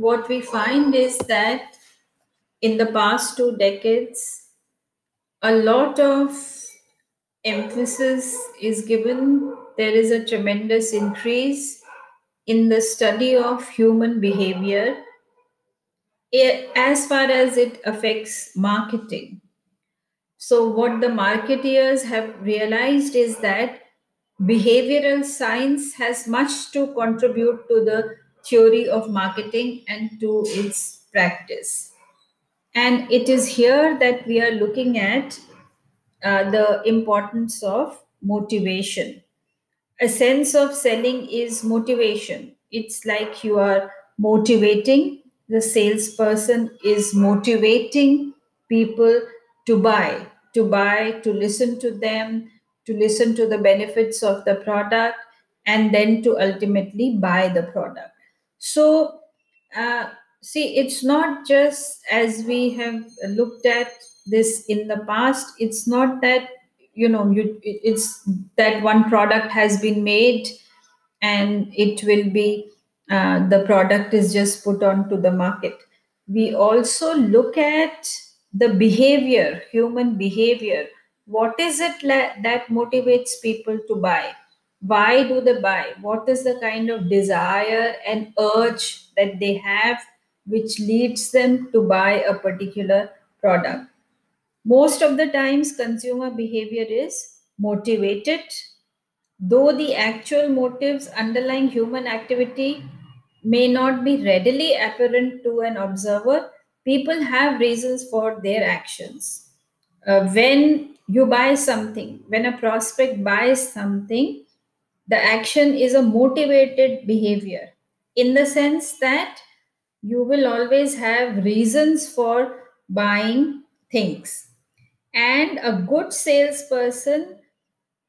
what we find is that in the past two decades, a lot of emphasis is given. There is a tremendous increase in the study of human behavior eh, as far as it affects marketing. So, what the marketeers have realized is that behavioral science has much to contribute to the theory of marketing and to its practice. And it is here that we are looking at uh, the importance of motivation. A sense of selling is motivation. It's like you are motivating, the salesperson is motivating people to buy, to buy, to listen to them, to listen to the benefits of the product, and then to ultimately buy the product. So, uh, see, it's not just as we have looked at this in the past, it's not that you know you it's that one product has been made and it will be uh, the product is just put onto the market. We also look at the behavior human behavior. What is it la- that motivates people to buy why do they buy what is the kind of desire and urge that they have which leads them to buy a particular product most of the times, consumer behavior is motivated, though the actual motives underlying human activity may not be readily apparent to an observer. People have reasons for their actions. Uh, when you buy something, when a prospect buys something, the action is a motivated behavior in the sense that you will always have reasons for buying things. And a good salesperson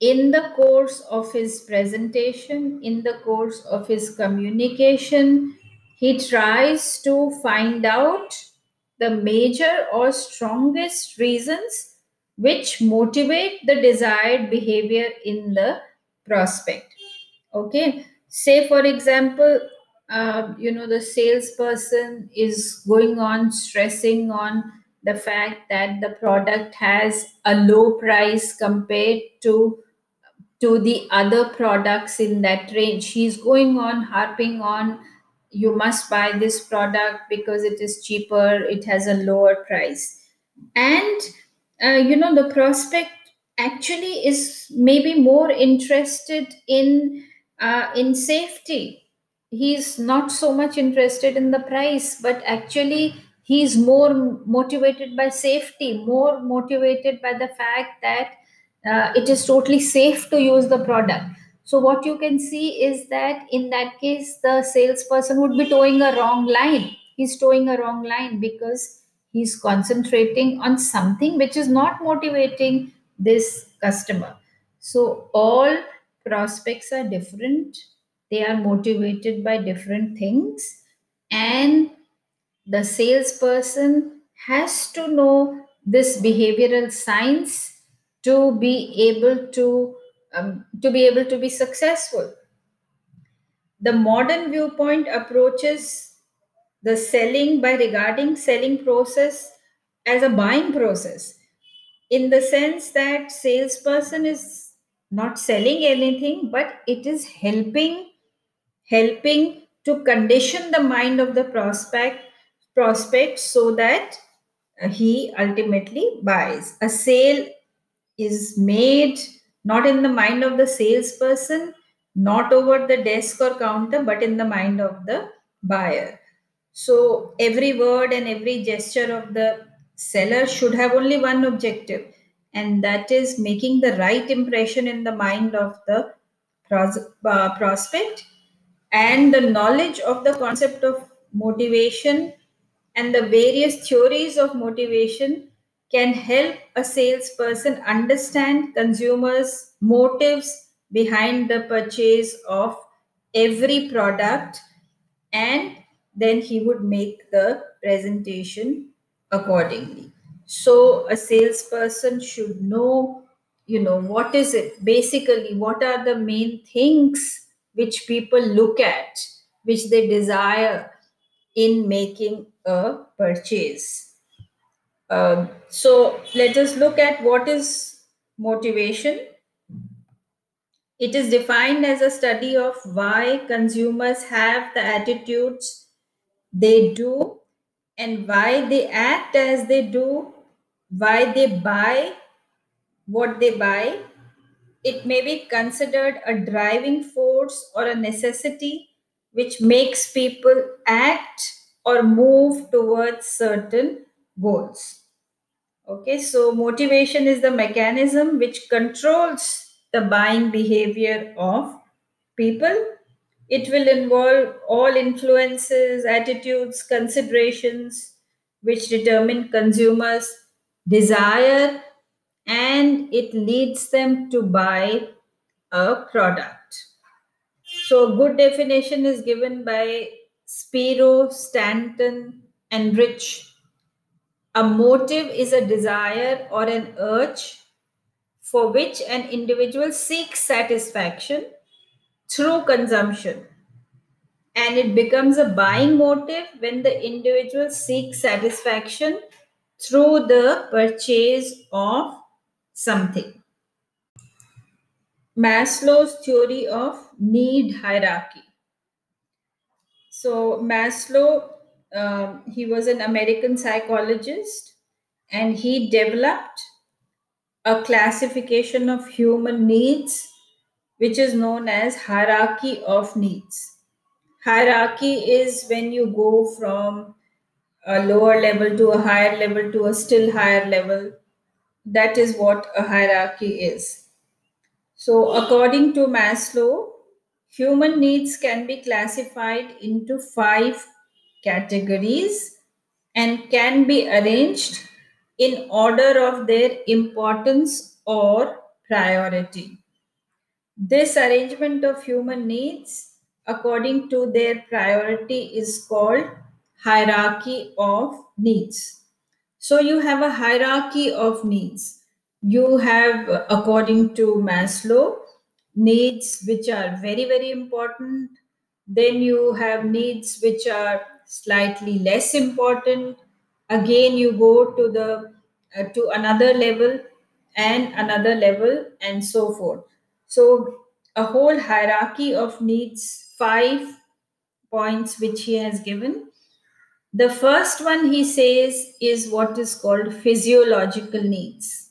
in the course of his presentation in the course of his communication he tries to find out the major or strongest reasons which motivate the desired behavior in the prospect. Okay? Say for example uh, you know the salesperson is going on stressing on the fact that the product has a low price compared to to the other products in that range. He's going on harping on you must buy this product because it is cheaper it has a lower price. And uh, you know the prospect actually is maybe more interested in uh, in safety. He's not so much interested in the price but actually he's more motivated by safety more motivated by the fact that uh, it is totally safe to use the product. So what you can see is that in that case the salesperson would be towing a wrong line. He's towing a wrong line because he's concentrating on something which is not motivating this customer. So all prospects are different. They are motivated by different things. And the salesperson has to know this behavioral science to be able to um, to be able to be successful. The modern viewpoint approaches the selling by regarding selling process as a buying process in the sense that salesperson is not selling anything but it is helping helping to condition the mind of the prospect prospect so that he ultimately buys. A sale is made not in the mind of the salesperson not over the desk or counter but in the mind of the buyer. So every word and every gesture of the seller should have only one objective and that is making the right impression in the mind of the pros- uh, prospect and the knowledge of the concept of motivation and the various theories of motivation can help a salesperson understand consumers' motives behind the purchase of every product and then he would make the presentation accordingly so a salesperson should know you know what is it basically what are the main things which people look at which they desire in making a purchase. Um, so let us look at what is motivation. It is defined as a study of why consumers have the attitudes they do and why they act as they do, why they buy what they buy. It may be considered a driving force or a necessity which makes people act or move towards certain goals. Okay, so motivation is the mechanism which controls the buying behavior of people. It will involve all influences, attitudes, considerations which determine consumers' desire and it leads them to buy a product. So, good definition is given by Spiro, Stanton, and Rich a motive is a desire or an urge for which an individual seeks satisfaction through consumption. And it becomes a buying motive when the individual seeks satisfaction through the purchase of something. Maslow's theory of need hierarchy. So, Maslow um, he was an American psychologist and he developed a classification of human needs which is known as hierarchy of needs. Hierarchy is when you go from a lower level to a higher level to a still higher level. That is what a hierarchy is. So, according to Maslow, human needs can be classified into five categories and can be arranged in order of their importance or priority. This arrangement of human needs according to their priority is called hierarchy of needs. So you have a hierarchy of needs. You have, according to Maslow, needs which are very, very important. Then you have needs which are slightly less important again you go to the uh, to another level and another level and so forth so a whole hierarchy of needs five points which he has given the first one he says is what is called physiological needs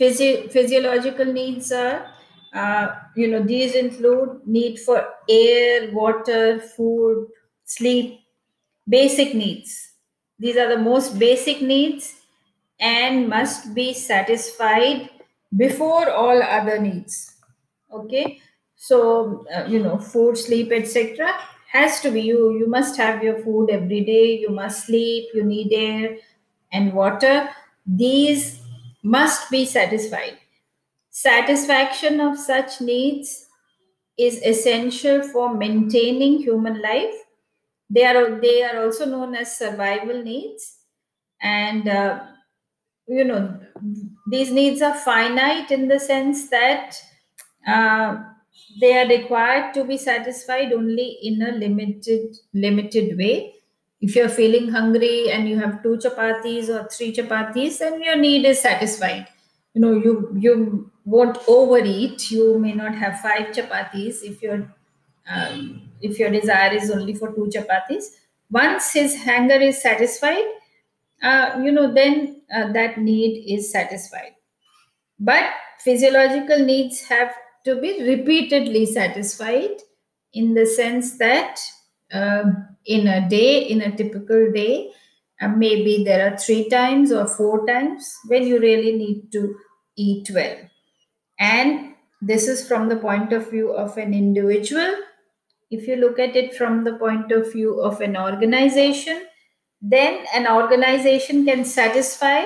Physi- physiological needs are uh, you know these include need for air water food sleep basic needs. These are the most basic needs and must be satisfied before all other needs. Okay, so uh, you know, food, sleep, etc. has to be you. You must have your food every day. You must sleep. You need air and water. These must be satisfied. Satisfaction of such needs is essential for maintaining human life they are they are also known as survival needs and uh, you know these needs are finite in the sense that uh, they are required to be satisfied only in a limited limited way. If you're feeling hungry and you have two chapatis or three chapatis then your need is satisfied. You know you you won't overeat. You may not have five chapatis if you're um, if your desire is only for two chapatis. Once his hunger is satisfied uh, you know then uh, that need is satisfied. But physiological needs have to be repeatedly satisfied in the sense that uh, in a day in a typical day uh, maybe there are three times or four times when you really need to eat well. And this is from the point of view of an individual. If you look at it from the point of view of an organization, then an organization can satisfy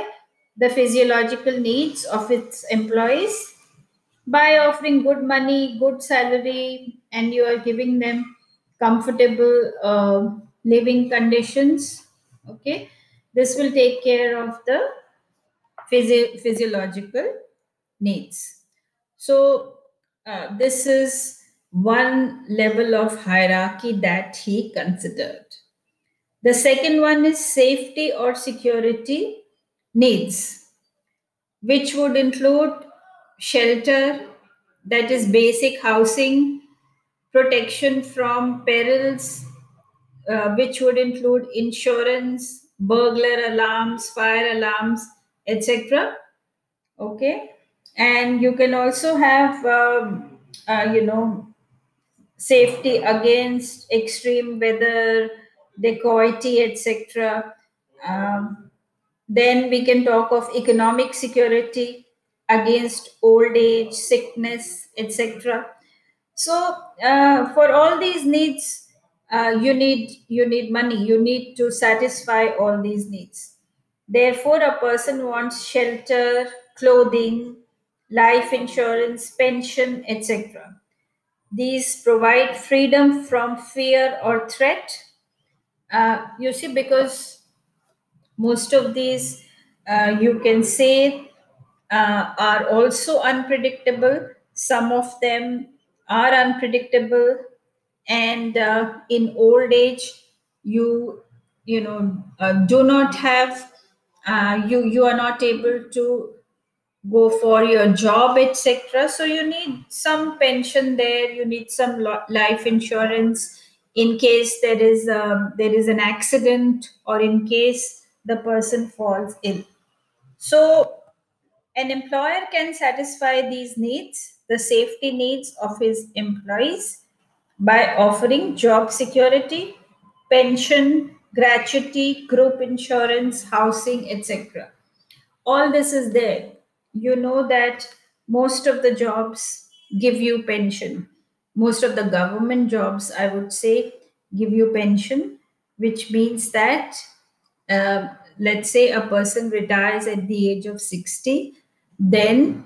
the physiological needs of its employees by offering good money, good salary, and you are giving them comfortable uh, living conditions. Okay, this will take care of the physio- physiological needs. So, uh, this is one level of hierarchy that he considered. The second one is safety or security needs, which would include shelter, that is basic housing, protection from perils, uh, which would include insurance, burglar alarms, fire alarms, etc. Okay, and you can also have, um, uh, you know, safety against extreme weather, dacoity, etc. Um, then we can talk of economic security against old age, sickness, etc. So uh, for all these needs, uh, you need you need money. You need to satisfy all these needs. Therefore, a person wants shelter, clothing, life insurance, pension, etc. These provide freedom from fear or threat. Uh, you see, because most of these uh, you can say uh, are also unpredictable. Some of them are unpredictable. And uh, in old age you you know uh, do not have uh, you you are not able to go for your job etc so you need some pension there. You need some life insurance in case there is um, there is an accident or in case the person falls ill. So an employer can satisfy these needs the safety needs of his employees by offering job security pension gratuity group insurance housing etc all this is there. You know that most of the jobs give you pension. Most of the government jobs i would say give you pension which means that uh, let's say a person retires at the age of 60 then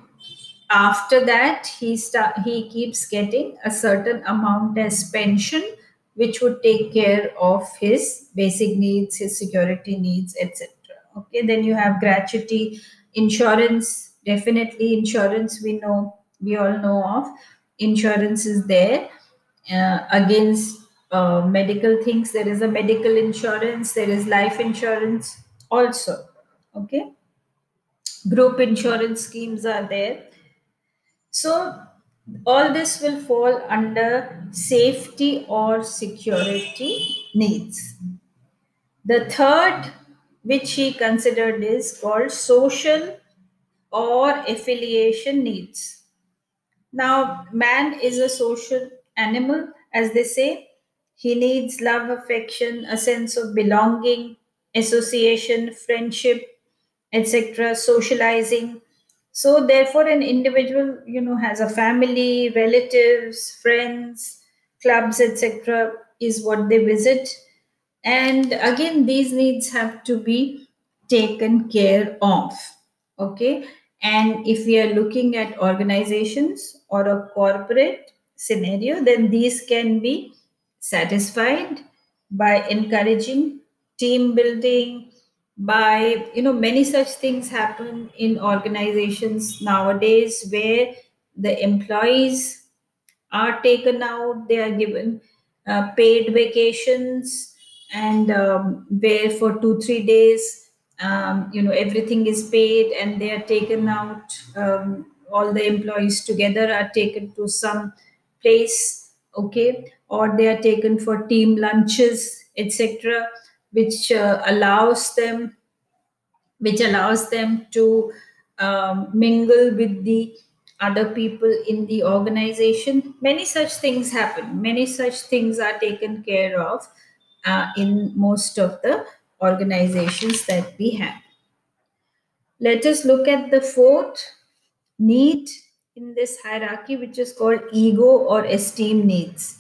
after that he start he keeps getting a certain amount as pension which would take care of his basic needs his security needs etc okay then you have gratuity insurance definitely insurance we know we all know of. Insurance is there uh, against uh, medical things. There is a medical insurance there is life insurance also. Okay group insurance schemes are there so all this will fall under safety or security needs. The third, which he considered, is called social or affiliation needs. Now, man is a social animal, as they say. He needs love, affection, a sense of belonging, association, friendship, etc., socializing. So, therefore, an individual, you know, has a family, relatives, friends, clubs, etc., is what they visit. And again, these needs have to be taken care of. Okay. And if we are looking at organizations or a corporate scenario, then these can be satisfied by encouraging team building, by you know many such things happen in organizations nowadays where the employees are taken out they are given uh, paid vacations and um, where for two three days um, you know everything is paid and they are taken out um, all the employees together are taken to some place okay or they are taken for team lunches etc which uh, allows them which allows them to um, mingle with the other people in the organization. Many such things happen. Many such things are taken care of uh, in most of the organizations that we have. Let us look at the fourth need in this hierarchy, which is called ego or esteem needs.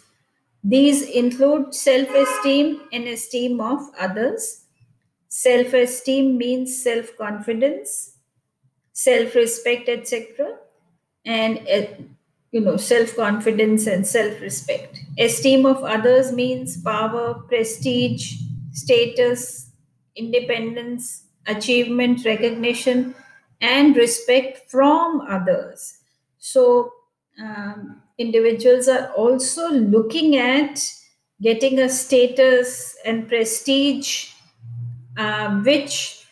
These include self esteem and esteem of others. Self esteem means self confidence, self respect, etc. And uh, you know, self confidence and self respect. Esteem of others means power, prestige, status, independence, achievement, recognition, and respect from others. So, um, individuals are also looking at getting a status and prestige uh, which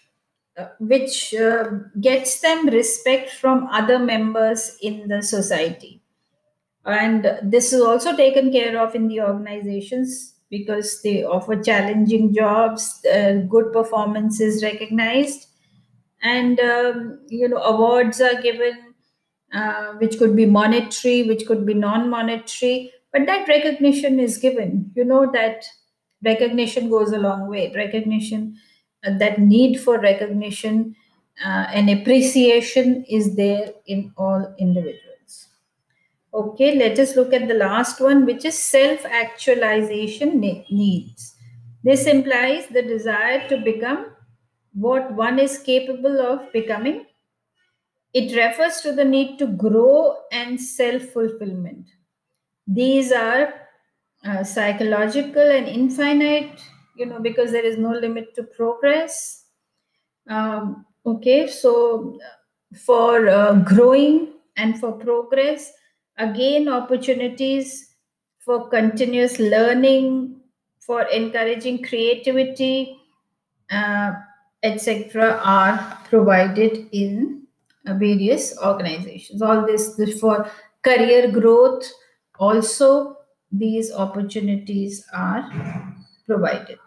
uh, which uh, gets them respect from other members in the society. And this is also taken care of in the organizations because they offer challenging jobs uh, good performance is recognized. And um, you know awards are given uh, which could be monetary which could be non-monetary but that recognition is given you know that recognition goes a long way recognition uh, that need for recognition uh, and appreciation is there in all individuals Okay, let us look at the last one, which is self actualization needs. This implies the desire to become what one is capable of becoming. It refers to the need to grow and self fulfillment. These are uh, psychological and infinite, you know, because there is no limit to progress. Um, okay, so for uh, growing and for progress, again opportunities for continuous learning for encouraging creativity uh, etc are provided in various organizations. All this, for career growth also these opportunities are provided